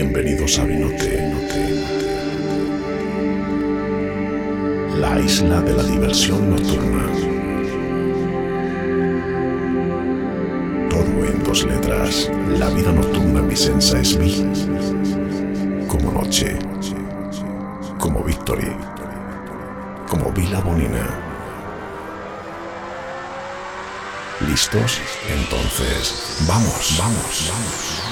Bienvenidos a Vinote, la isla de la diversión nocturna. Todo en dos letras. La vida nocturna misensa es vi. Como noche, como victory, como Vila Bonina. ¿Listos? Entonces, vamos, vamos, vamos.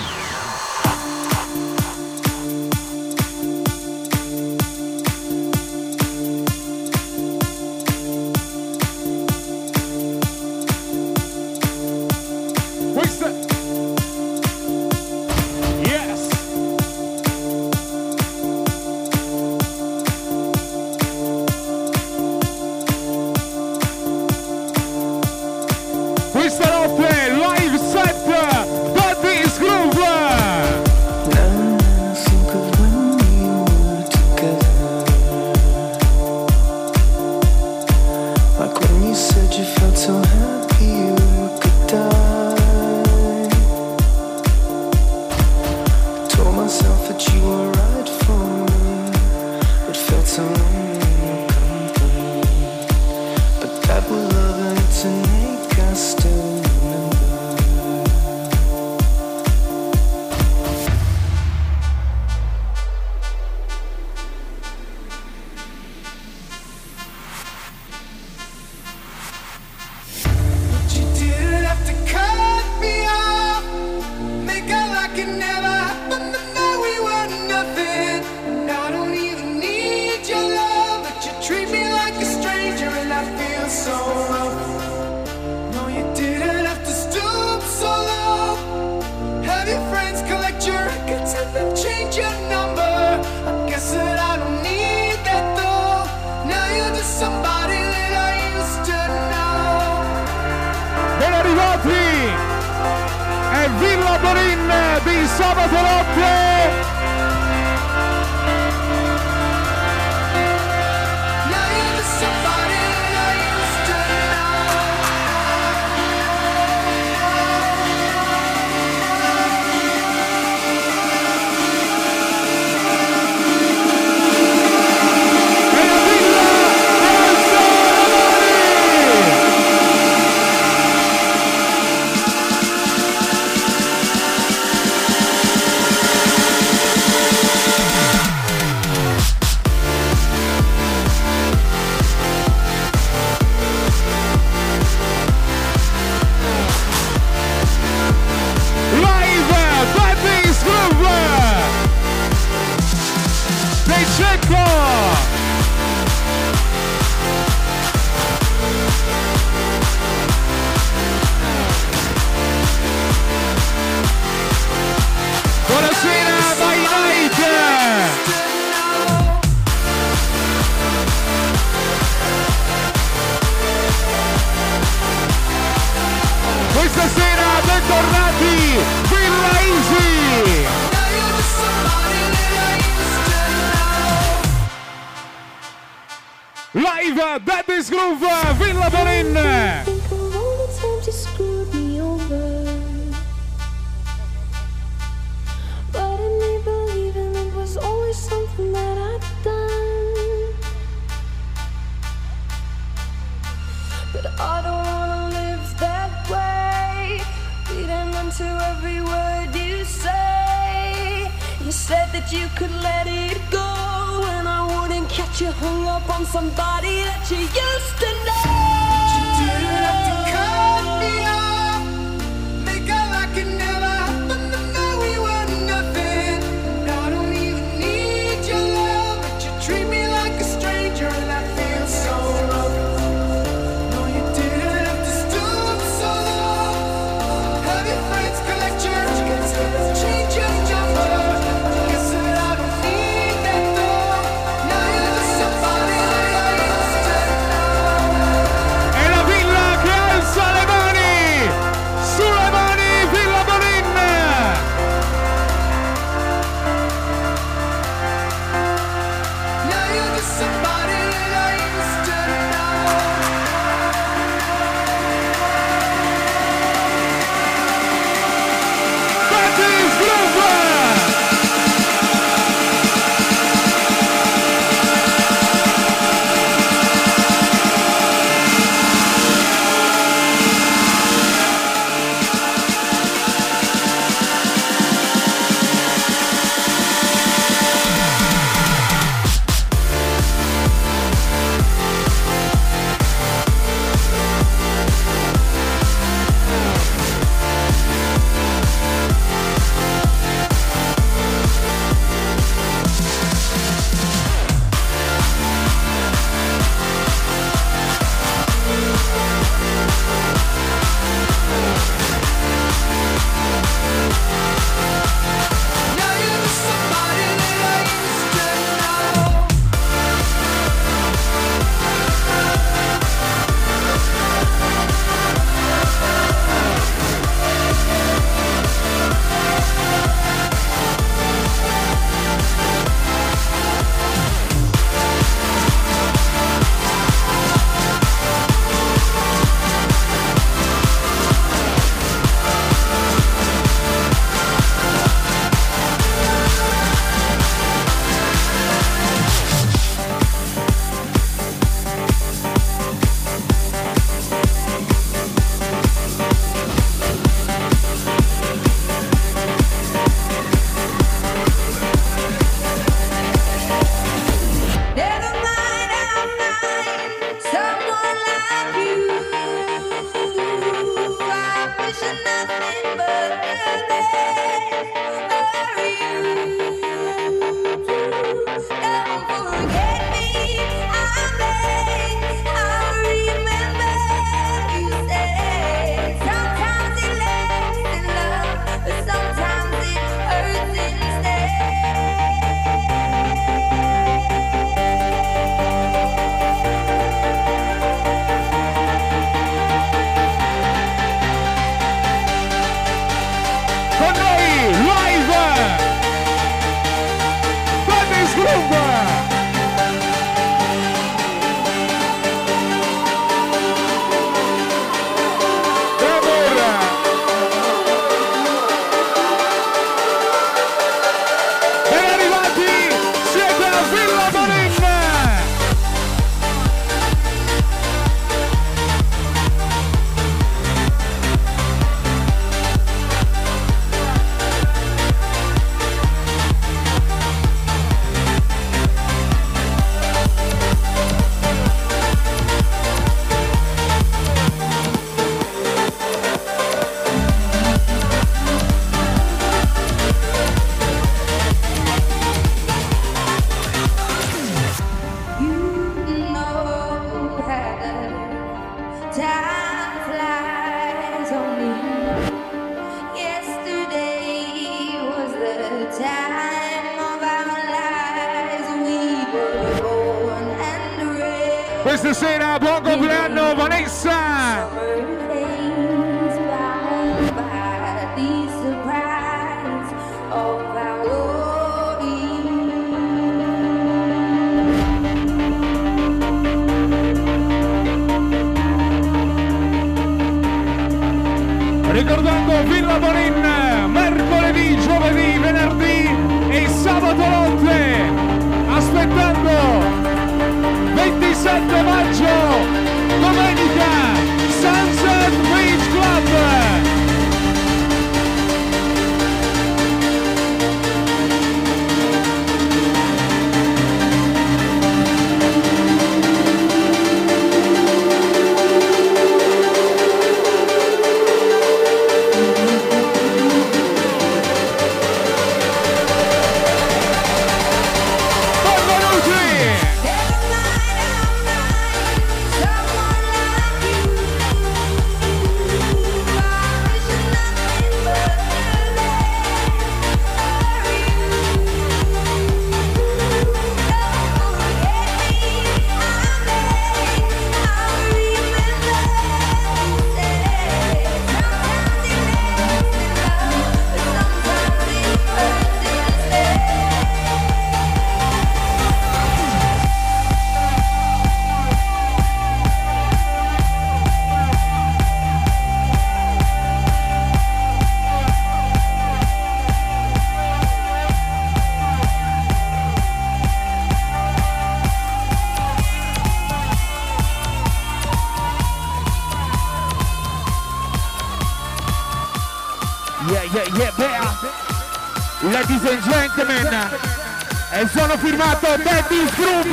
na to Daddy's Groove.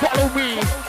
Follow me.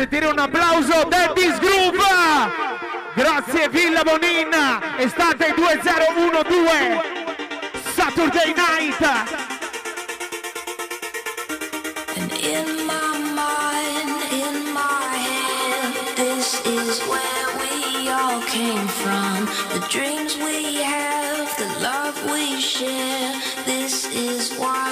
sentire un applauso Daddy's Groove grazie Villa Bonin estate 2012 Saturday Night And in my mind, in my head This is where we all came from, the dreams we have, the love we share. This is why.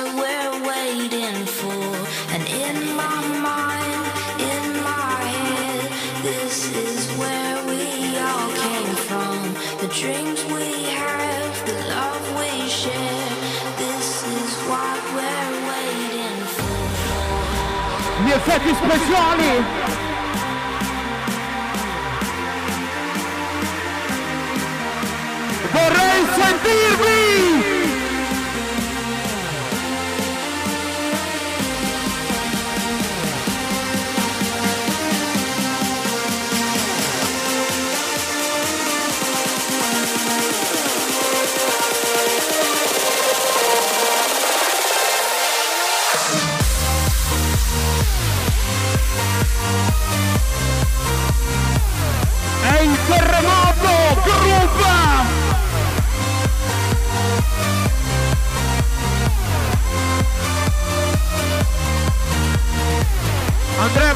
effetti speciali vorrei sentirvi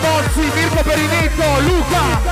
Mozzi, Mirko Perinetto, Luca.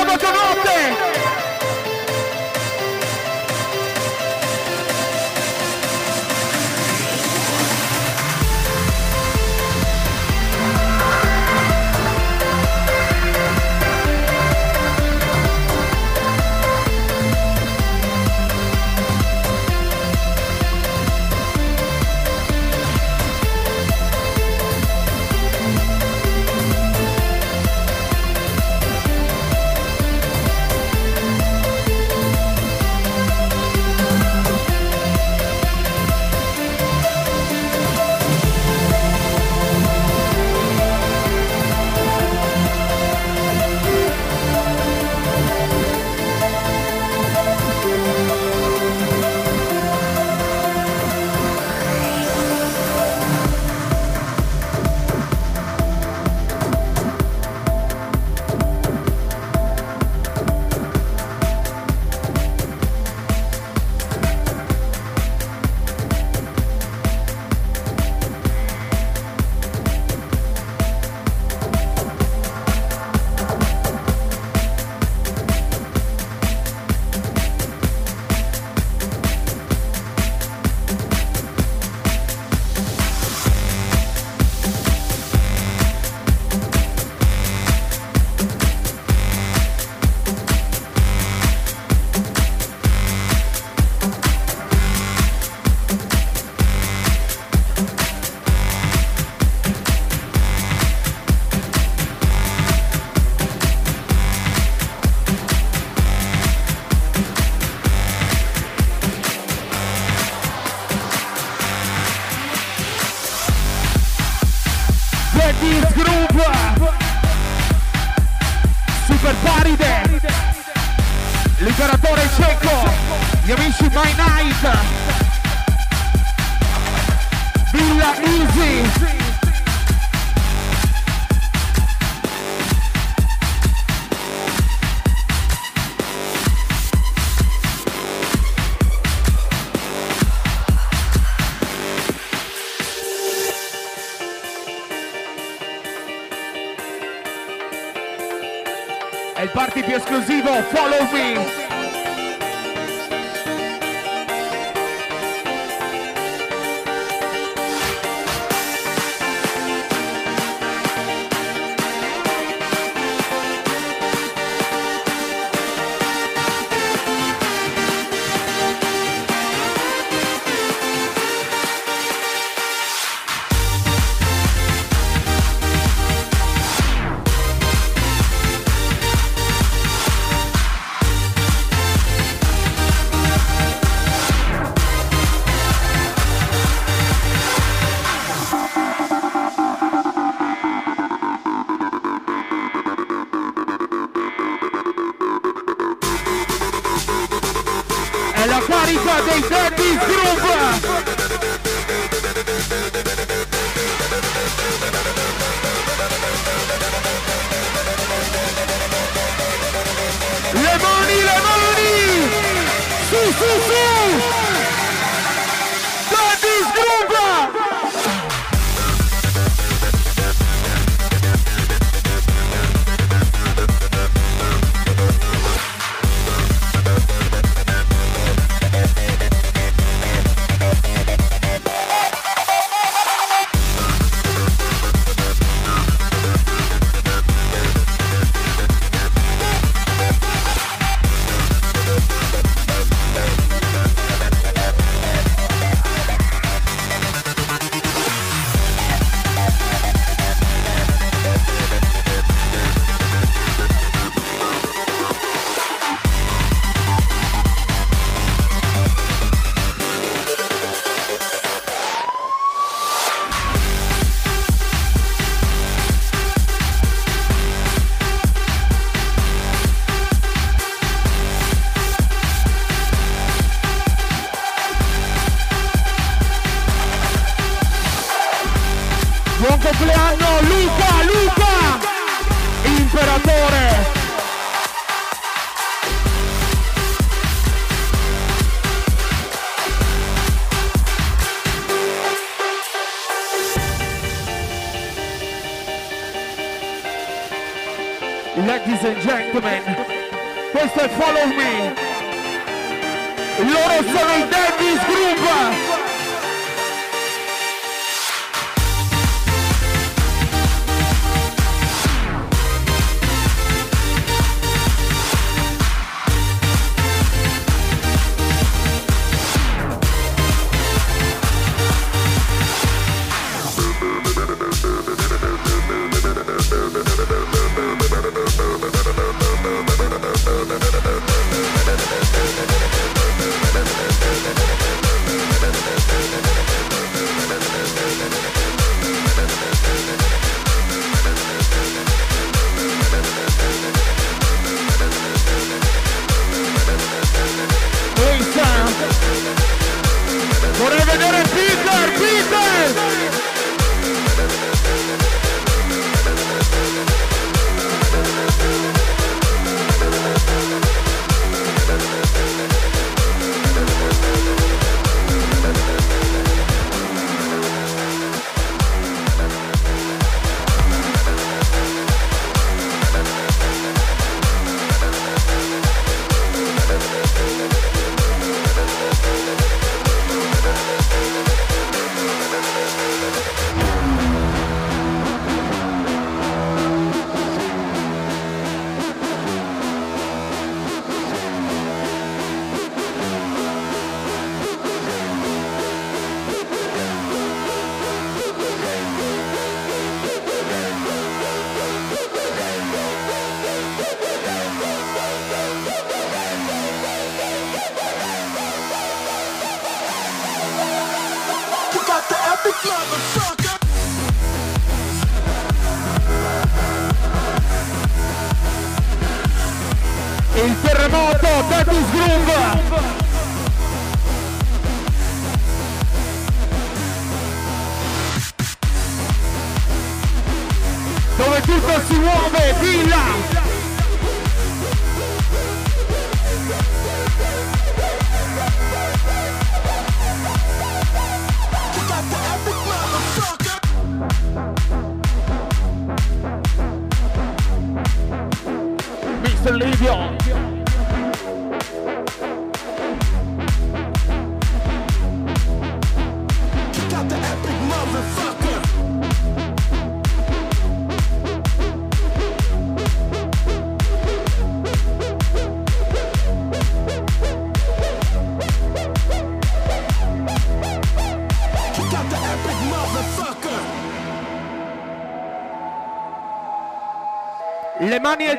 Roberto Norte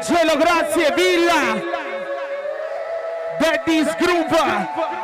cielo, grazie Villa! Daddy's Groove!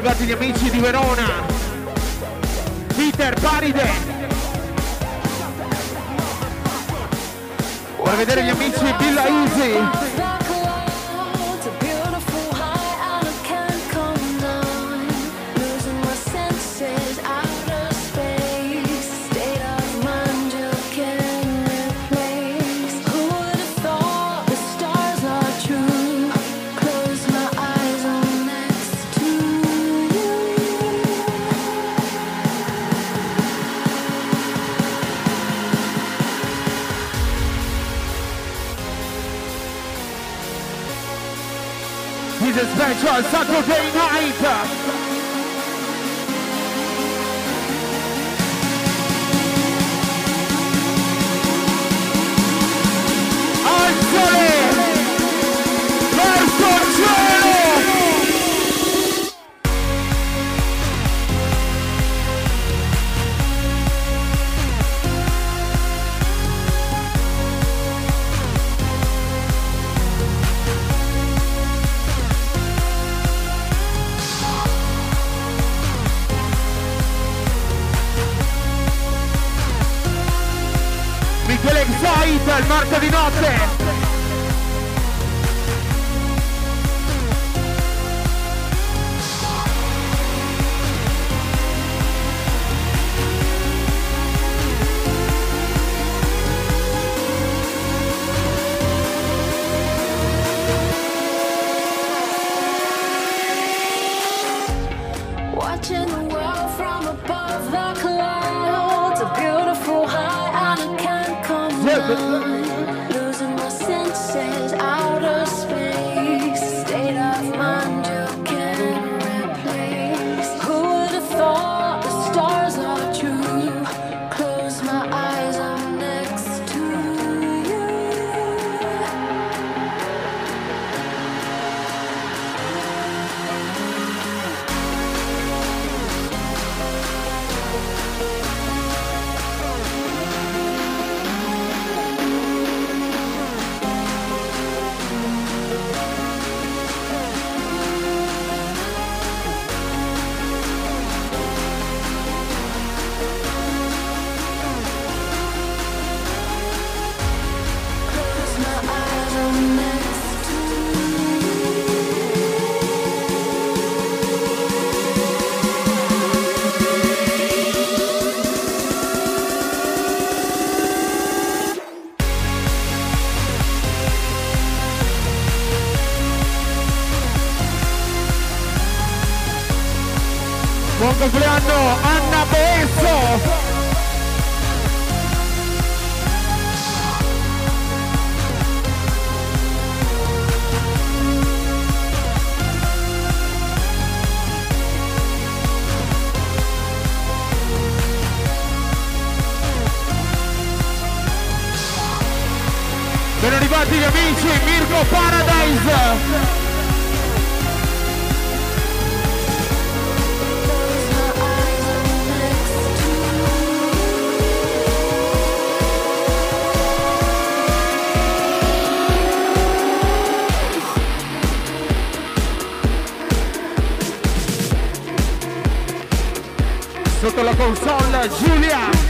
Arrivati gli amici di Verona. Peter Paride. Per vedere gli amici Villa Easy. He's a special Saturday night. Sorry! Nothing. Ben arrivati gli amici Mirko Paradise. Sotto la console Giulia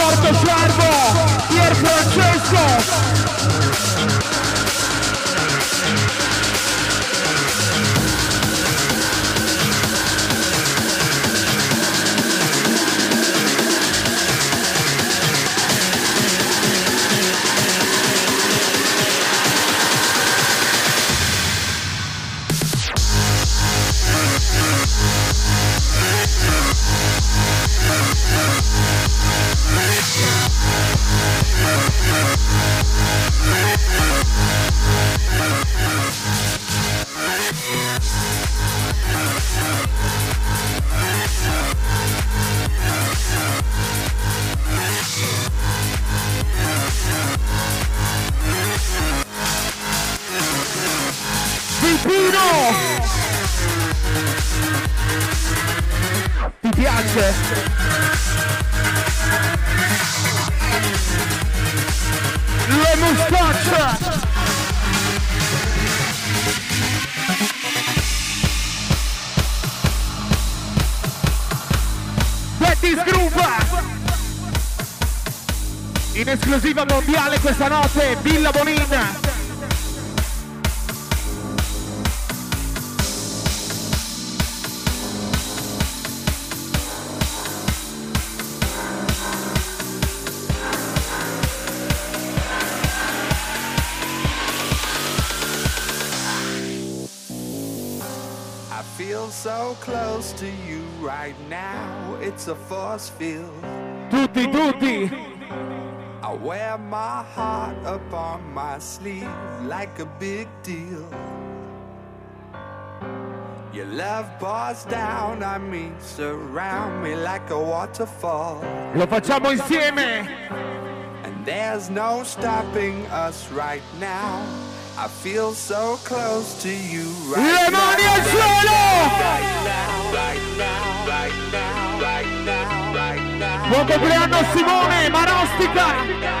Porto Servo Pier Francesco esclusiva mondiale questa notte, Villa Bonin. so close to you right now, it's a force field. Tutti, tutti! Sleeve like a big deal. Your love pours down on me, surround me like a waterfall. Lo facciamo insieme. And there's no stopping us right now. I feel so close to you right Le mani al cielo! Right now, right now, right now, right now, right now. Buon compleanno Simone Marostica!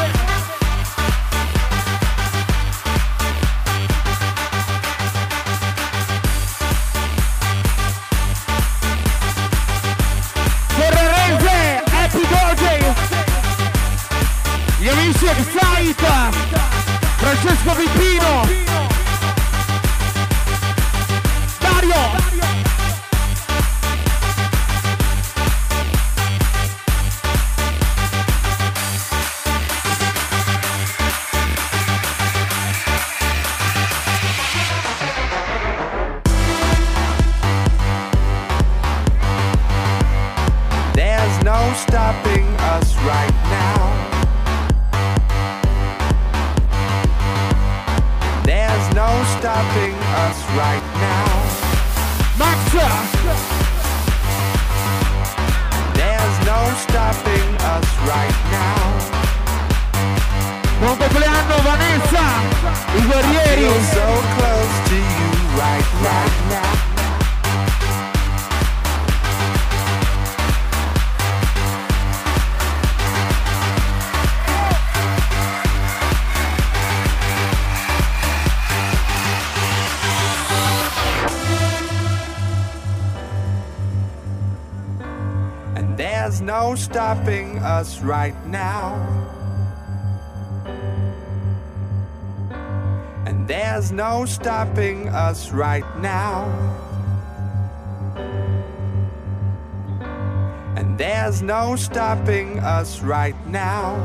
Francesco Vipino! stopping us right now. And there's no stopping us right now. And there's no stopping us right now.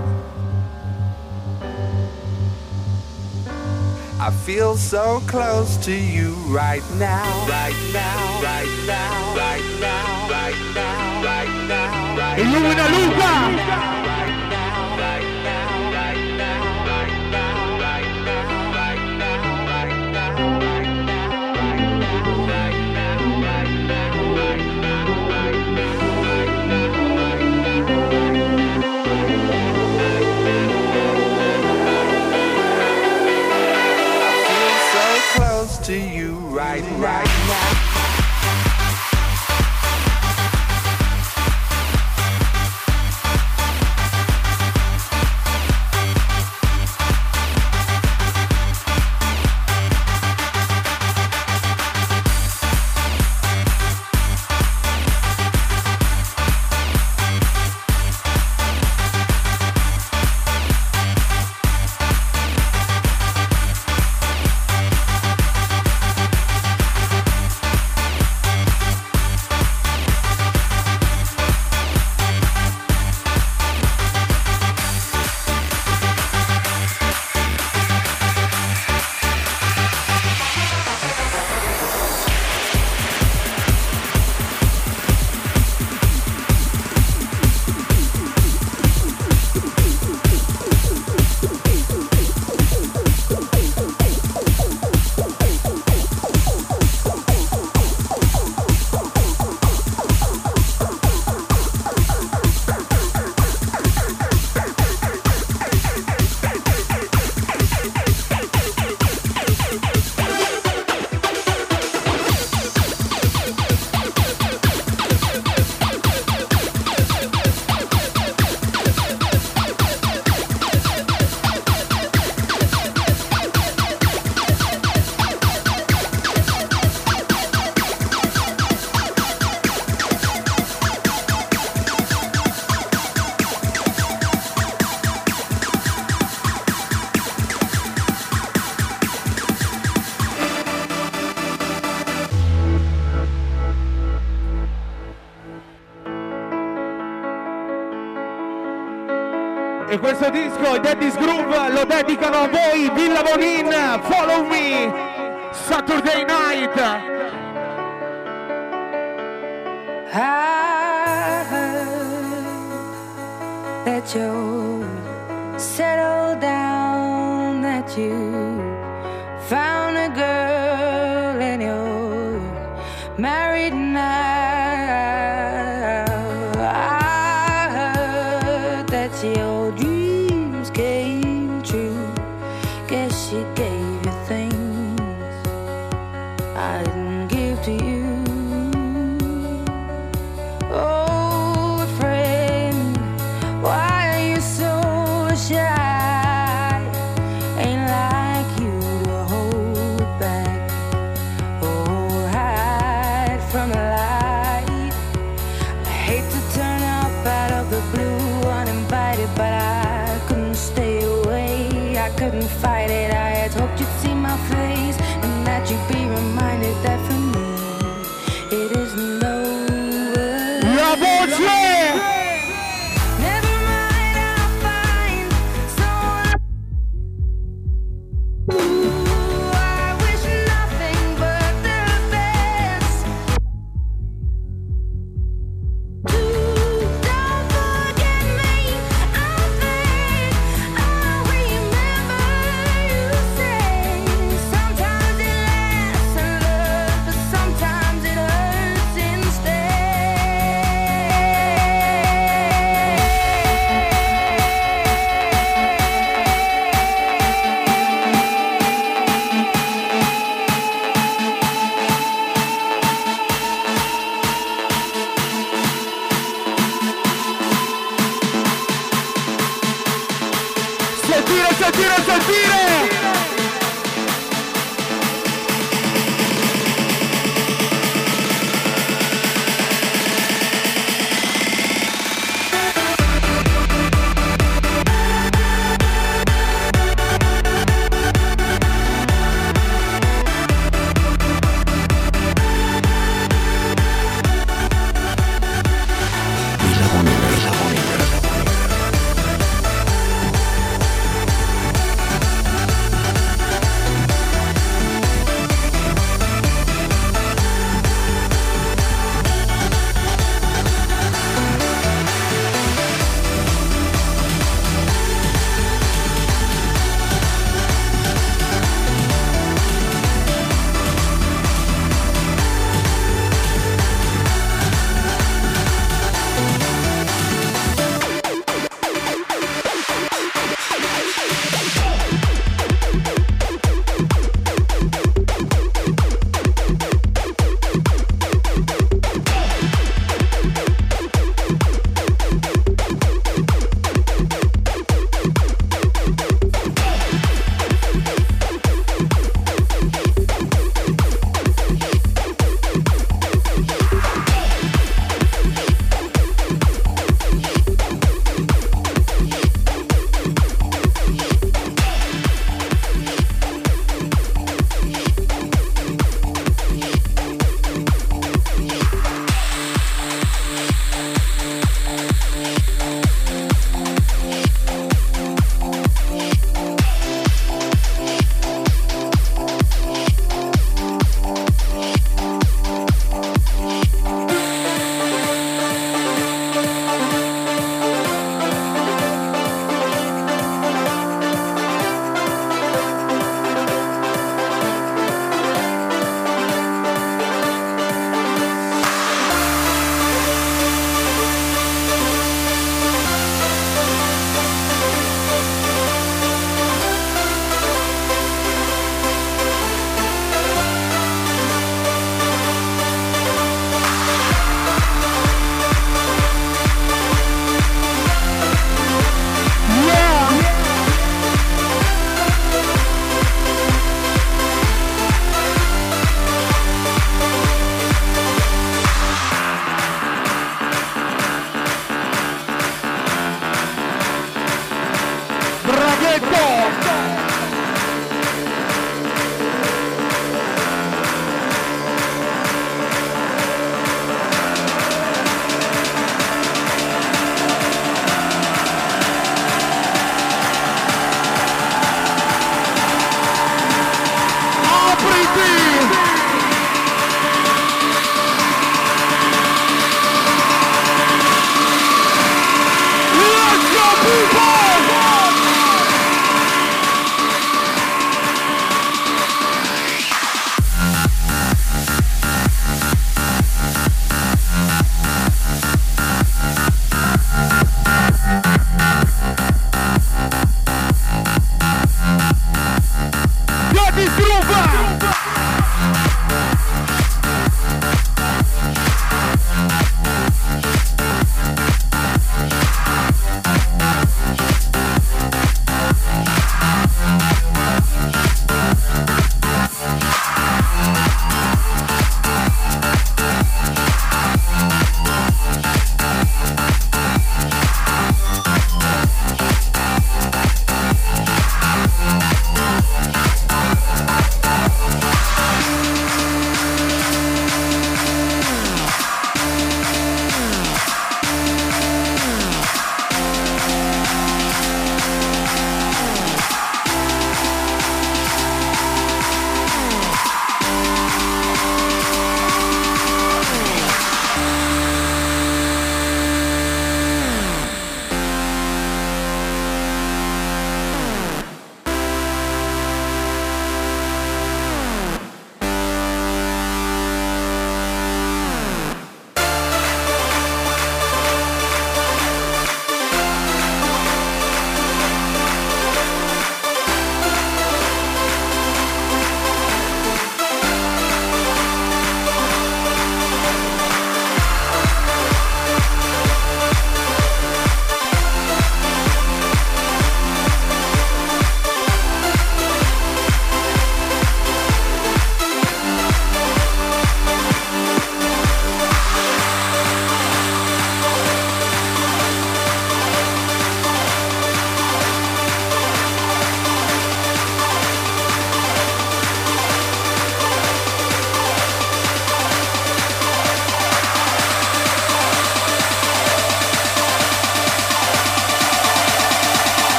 I feel so close to you right now, right now, right now, right now, right now, right now, right now. Illumina Luca! Right, Daddy's Groove lo dedicano a voi Villa Bonin Follow Me Saturday Night Yeah.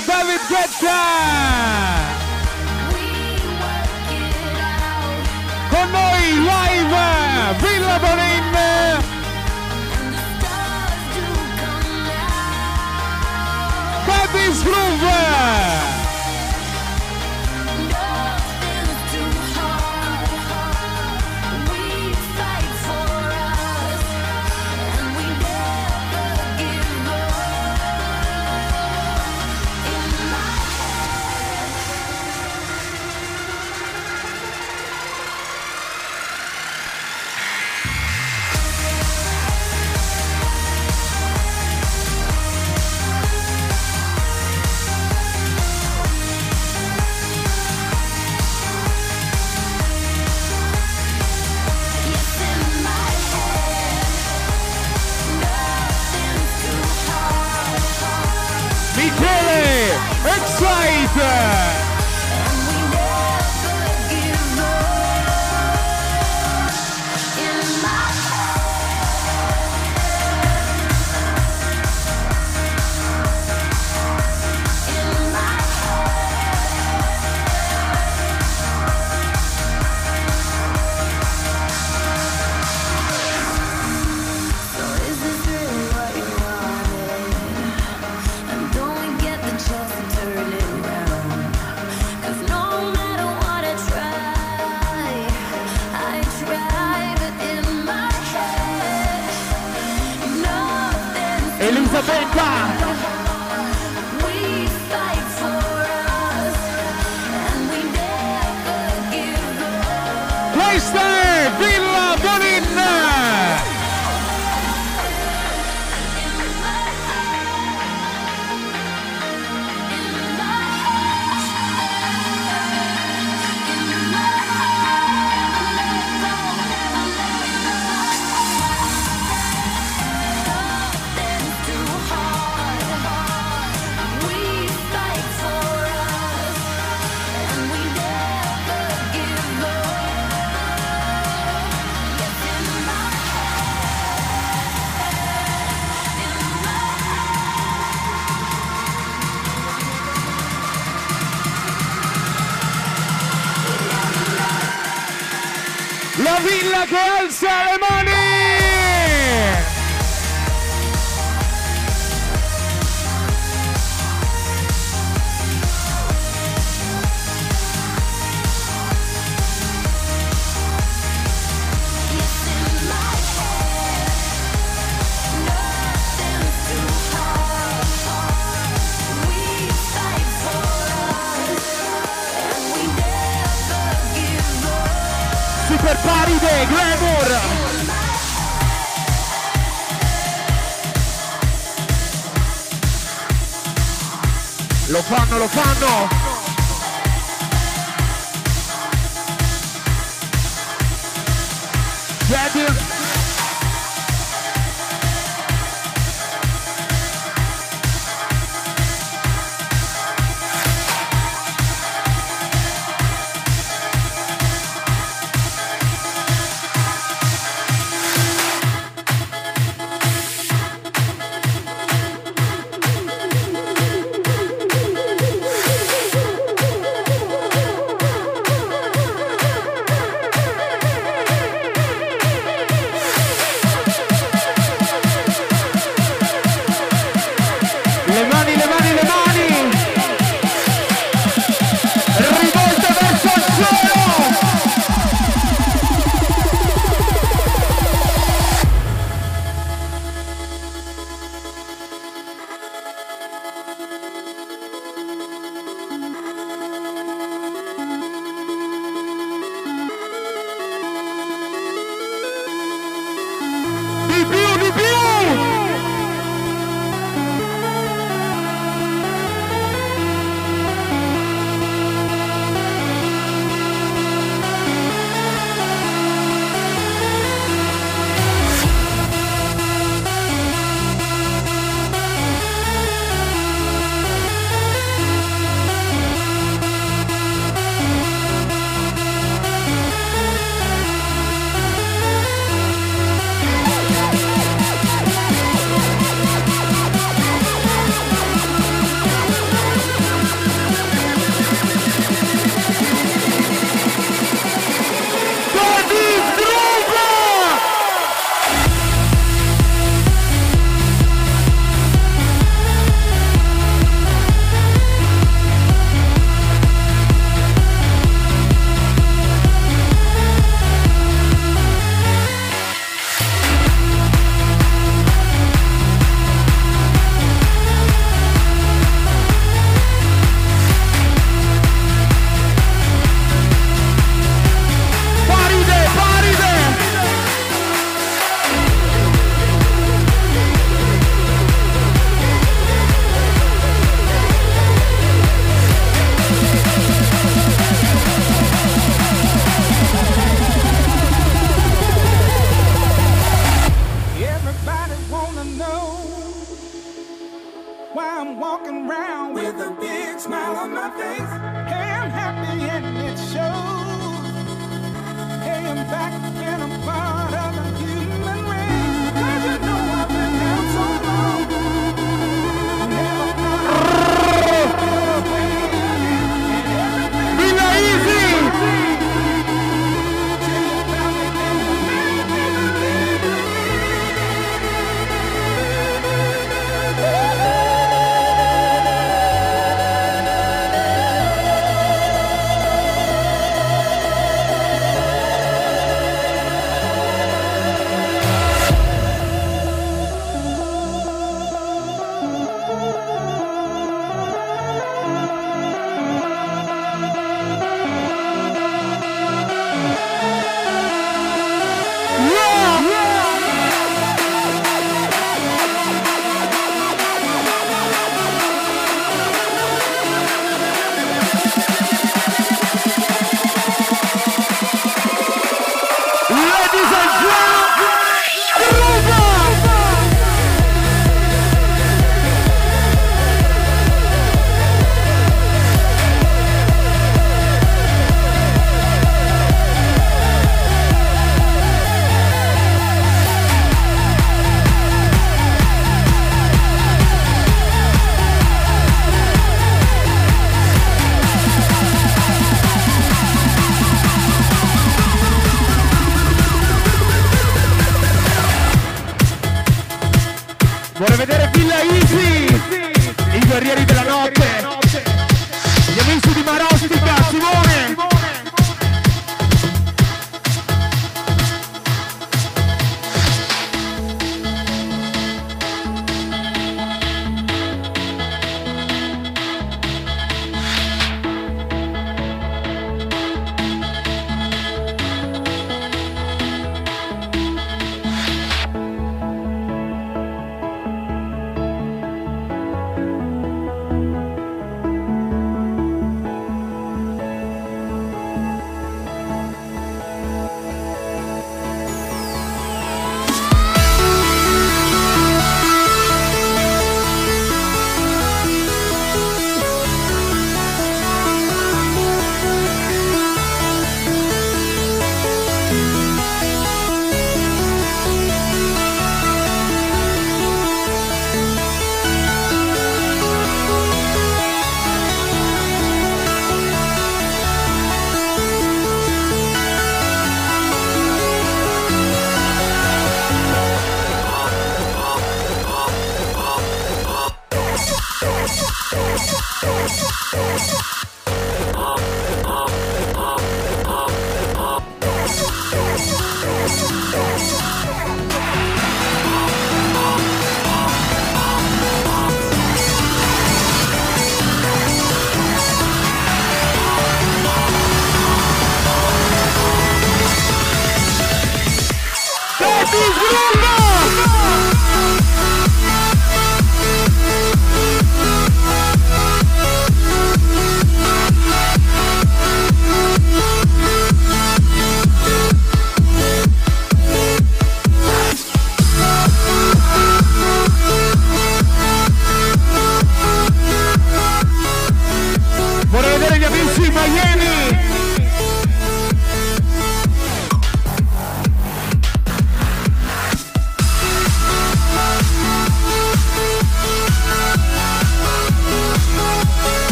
David Guetta! Con noi live Villa Bonin! Cadis Groove!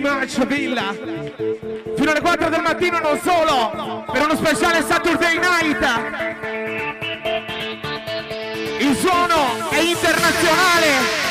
Marcia Villa. Fino alle 4 del mattino non solo per uno speciale Saturday Night. Il suono è internazionale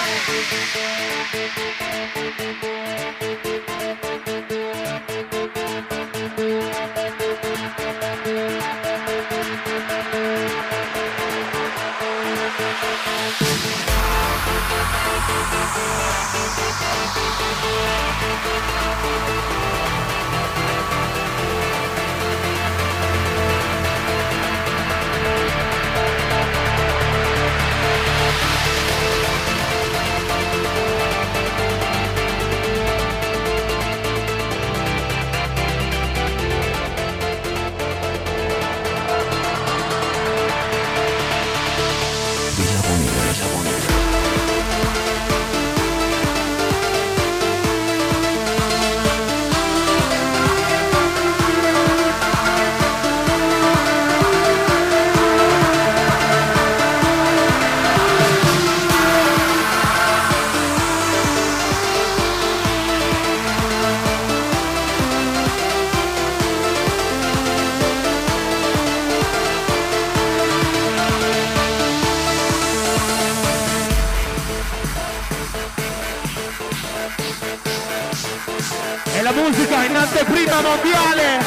in anteprima mondiale.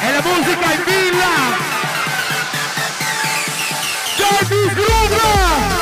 E la musica in villa. Davis Groove!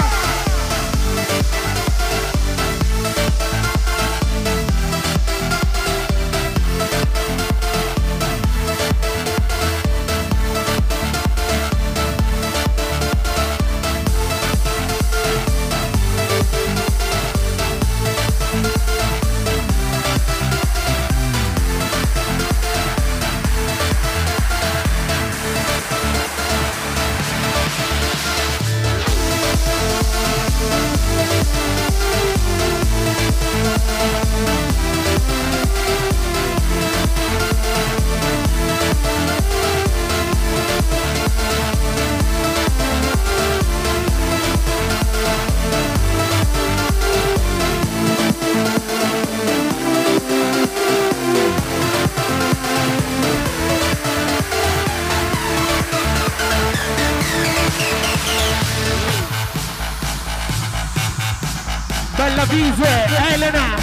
DJ Elena.